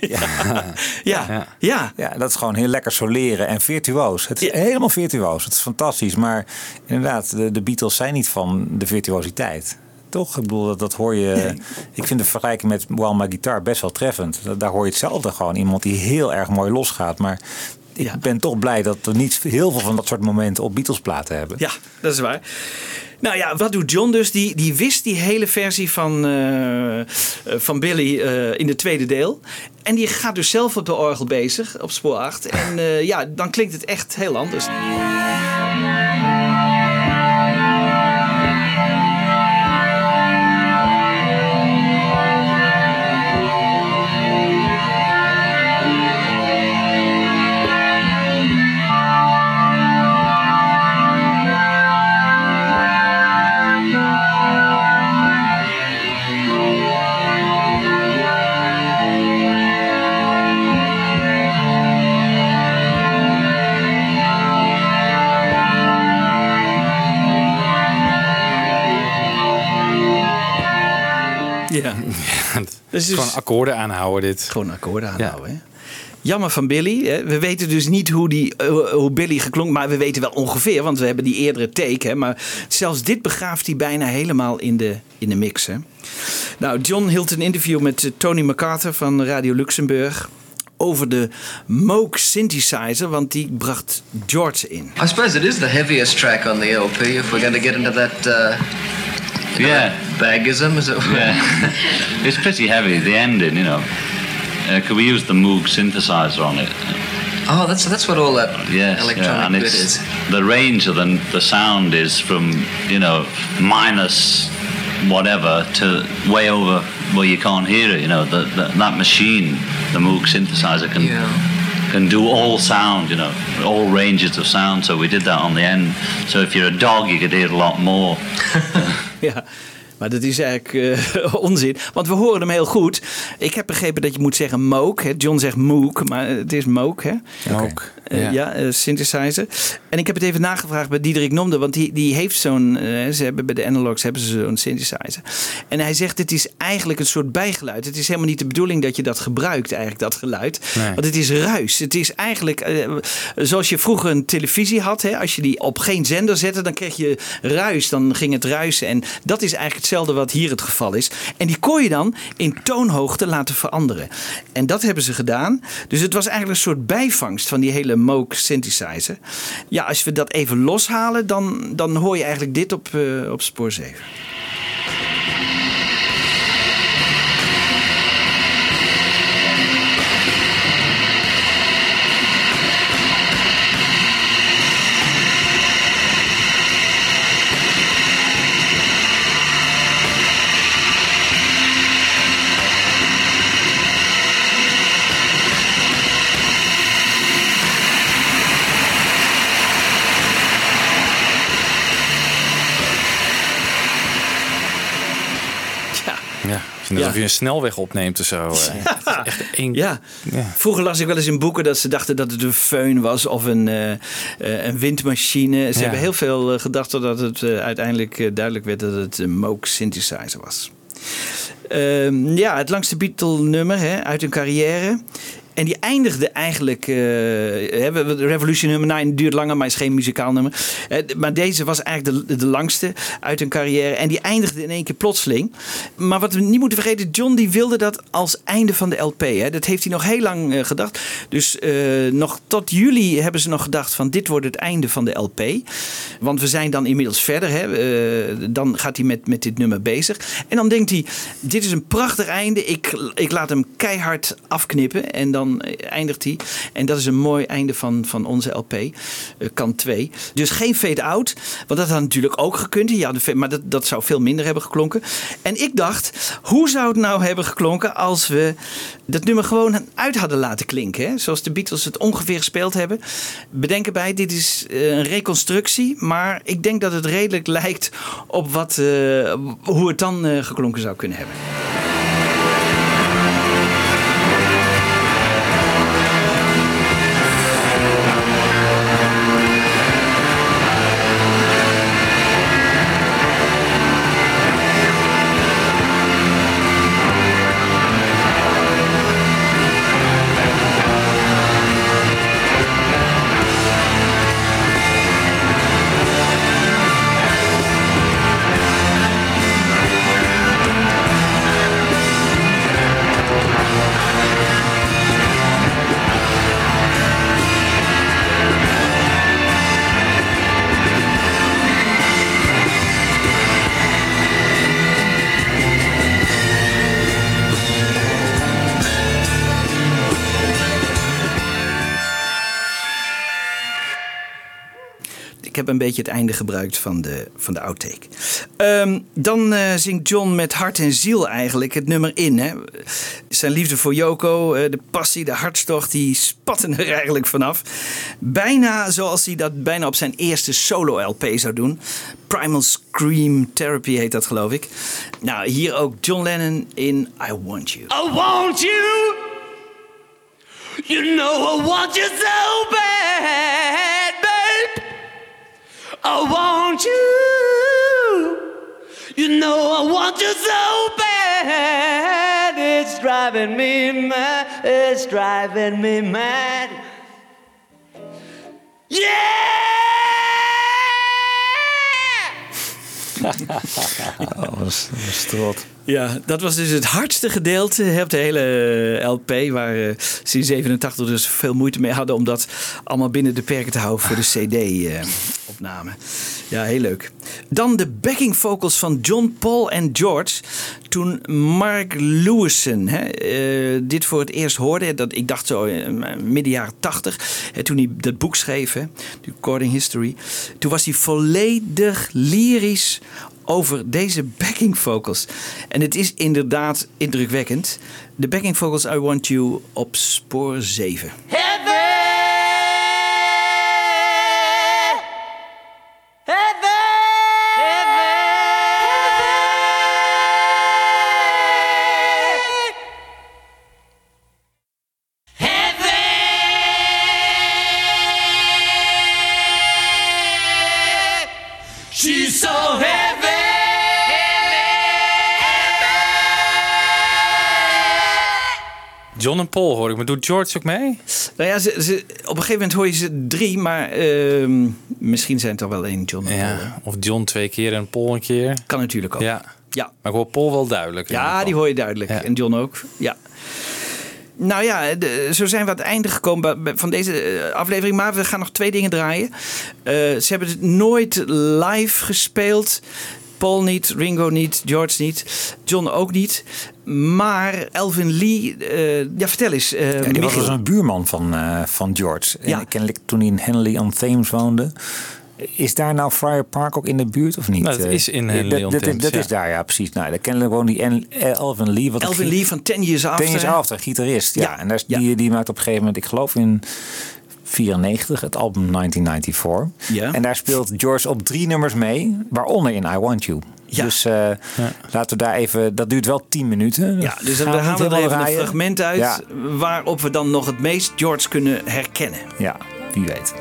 Ja. Ja. Ja. ja. Ja, dat is gewoon heel lekker soleren en virtuoos. Het is Ja. helemaal virtuoos. Het is fantastisch. Maar inderdaad, de, de Beatles zijn niet van de virtuositeit. Toch? Ik bedoel, dat, dat hoor je. Ik vind de vergelijking met While My Guitar best wel treffend. Da- Daar hoor je hetzelfde gewoon. Iemand die heel erg mooi losgaat. Maar ik Ja. ben toch blij dat we niet heel veel van dat soort momenten op Beatles-platen hebben. Ja, dat is waar. Nou ja, wat doet John dus? Die, die wist die hele versie van, eh, eh, van Billy eh, in de tweede deel. En die gaat dus zelf op de orgel bezig, op spoor 8. En ja, dan klinkt het echt heel anders. Ja, Dus dus- Gewoon akkoorden aanhouden dit. gewoon akkoorden aanhouden. hè. Jammer van Billy. Hè. We weten dus niet hoe, die, eh, hoe Billy geklonk, maar we weten wel ongeveer, want we hebben die eerdere take. Hè. Maar zelfs dit begraaft hij bijna helemaal in de, in de mix. Hè. Nou, John hield een interview met eh, Tony MacArthur van Radio Luxemburg over de Moog synthesizer, want die bracht George in. I suppose it is the heaviest track on the LP if we're going to get into that. Uh, Yeah. that bagism, as it were. Yeah, it's pretty heavy. The ending, you know. Uh, could we use the Moog synthesizer on it? Oh, that's that's what all that Yes, electronic yeah, and bit it's is. the range of the the sound is from you know minus whatever to way over where you can't hear it. You know the, the, that machine, the Moog synthesizer can Yeah. Can do all sound. You know all ranges of sound. So we did that on the end. So if you're a dog, you could hear a lot more. Ja. Maar dat is eigenlijk eh, onzin, want we horen hem heel goed. Ik heb begrepen dat je moet zeggen moog. Hè? John zegt moog, maar het is moog. Hè? Moog, Eh, ja. ja, eh, synthesizer. En ik heb het even nagevraagd bij Diederik Nomde, want die, die heeft zo'n, eh, ze hebben bij de analogs hebben ze zo'n synthesizer. En hij zegt het is eigenlijk een soort bijgeluid. Het is helemaal niet de bedoeling dat je dat gebruikt, eigenlijk dat geluid. Nee. Want het is ruis. Het is eigenlijk eh, zoals je vroeger een televisie had. Hè? Als je die op geen zender zette, dan kreeg je ruis. Dan ging het ruisen. En dat is eigenlijk hetzelfde wat hier het geval is. En die kon je dan in toonhoogte laten veranderen. En dat hebben ze gedaan. Dus het was eigenlijk een soort bijvangst van die hele Moog synthesizer. Ja, als we dat even loshalen, dan, dan hoor je eigenlijk dit op, eh, op spoor 7. Alsof je een snelweg opneemt of zo. eh. Ja. Echt. Ja. Vroeger las ik wel eens in boeken dat ze dachten dat het een föhn was of een, eh, eh, een windmachine. Ze hebben heel veel gedacht totdat het uiteindelijk duidelijk werd dat het een Moog synthesizer was. Ehm, ja, het langste Beatle-nummer uit hun carrière. En die eindigde eigenlijk. eh, Revolution nummer 9 duurt langer, maar is geen muzikaal nummer. Eh, maar deze was eigenlijk de, de langste uit hun carrière. En die eindigde in één keer plotseling. Maar wat we niet moeten vergeten, John die wilde dat als einde van de LP. Hè. Dat heeft hij nog heel lang eh, gedacht. Dus nog tot juli hebben ze nog gedacht van dit wordt het einde van de LP. Want we zijn dan inmiddels verder. Hè. Dan gaat hij met, met dit nummer bezig. En dan denkt hij, dit is een prachtig einde. Ik, ik laat hem keihard afknippen. En dan eindigt hij. En dat is een mooi einde van, van onze LP. eh, kant 2. Dus geen fade-out. Want dat had natuurlijk ook gekund. Ja, maar dat, dat zou veel minder hebben geklonken. En ik dacht, hoe zou het nou hebben geklonken als we dat nummer gewoon uit hadden laten klinken? Hè? Zoals de Beatles het ongeveer gespeeld hebben. Bedenk erbij, dit is eh, een reconstructie. Maar ik denk dat het redelijk lijkt op wat, eh, hoe het dan eh, geklonken zou kunnen hebben. Een beetje het einde gebruikt van de, van de outtake. Ehm, dan eh, zingt John met hart en ziel eigenlijk het nummer in. Hè. Zijn liefde voor Yoko, eh, de passie, de hartstocht, die spatten er eigenlijk vanaf. Bijna zoals hij dat bijna op zijn eerste solo-LP zou doen. Primal Scream Therapy heet dat geloof ik. Nou, hier ook John Lennon in I Want You. I want you. You know I want you so bad. Oh, I want you. You know I want you so bad. It's driving me mad. It's driving me mad. Yeah! oh, was, was trot. Ja, dat was dus het hardste gedeelte op de hele LP. Waar eh, ze in 87 dus veel moeite mee hadden om dat allemaal binnen de perken te houden voor de CD-opname. ja, heel leuk. Dan de backing vocals van John, Paul en George. Toen Mark Lewison hè, eh, dit voor het eerst hoorde. Dat, ik dacht zo eh, midden jaren 80. Hè, toen hij dat boek schreef, hè, de Recording History. Toen was hij volledig lyrisch over deze backing vocals. En het is inderdaad indrukwekkend. De backing vocals I Want You op spoor 7. John Paul hoor ik. Maar doet George ook mee? Nou ja, ze, ze, op een gegeven moment hoor je ze drie, maar ehm, misschien zijn het er wel één John en Paul. Ja. Of John twee keer en Paul een keer. Kan natuurlijk ook. Ja. Ja. Maar ik hoor Paul wel duidelijk. Ja, die hoor je duidelijk. Ja. En John ook. Ja. Nou ja, de- zo zijn we aan het einde gekomen van deze eh, aflevering. Maar we gaan nog twee dingen draaien. Eh, ze hebben het nooit live gespeeld. Paul niet, Ringo niet, George niet, John ook niet. Maar Elvin Lee, eh, ja vertel eens. eh, Ja, die was Michiel. dus een buurman van, eh, van George. En Ja. kennelijk toen hij in Henley on Thames woonde. Is daar nou Friar Park ook in de buurt of niet? Nou, Eh, is in dat- Henley on dat, Thames, Dat, ja. is daar, ja, precies. Nou, daar kennelijk woont die Elvin Lee. Wat Elvin Lee van Ten Years After. Ten Years After, gitarist. Ja. Ja, En daar is, die, die maakt op een gegeven moment, ik geloof in 94, het album 1994. Ja. En daar speelt George op drie nummers mee, waaronder in I Want You. Ja. Dus eh, laten we daar even, dat duurt wel 10 minuten. Ja, dus dan Gaan halen we er even een fragment uit Ja. waarop we dan nog het meest George kunnen herkennen. Ja, wie weet.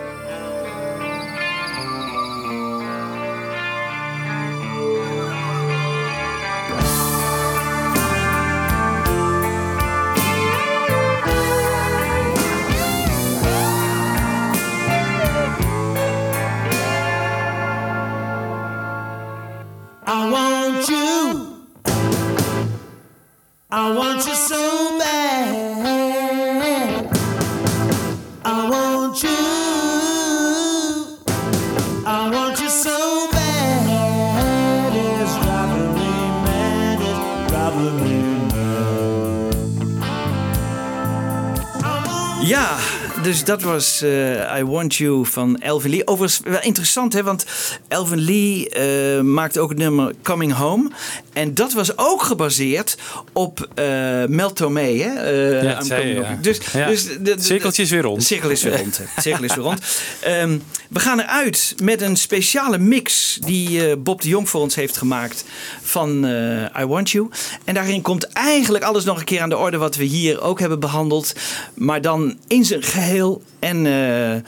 Dus dat was eh, I Want You van Elvin Lee. Overigens wel interessant, hè, want Elvin Lee eh, maakte ook het nummer Coming Home. En dat was ook gebaseerd op eh Mel Tormé. Hè? eh, Ja, zei. Dus, Ja. dus de, de- Cirkeltje is weer rond. Cirkel is weer rond. cirkel is weer rond. Ehm, we gaan eruit met een speciale mix die eh, Bob de Jong voor ons heeft gemaakt van eh, I Want You. En daarin komt eigenlijk alles nog een keer aan de orde wat we hier ook hebben behandeld. Maar dan in zijn geheel. En eh,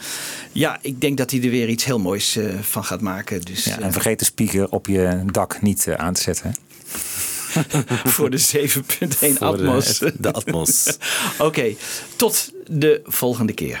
ja, ik denk dat hij er weer iets heel moois eh, van gaat maken. Dus Ja, eh, en vergeet de speaker op je dak niet eh, aan te zetten. voor de 7.1 Voor de- Atmos. de Atmos. Oké, tot de volgende keer.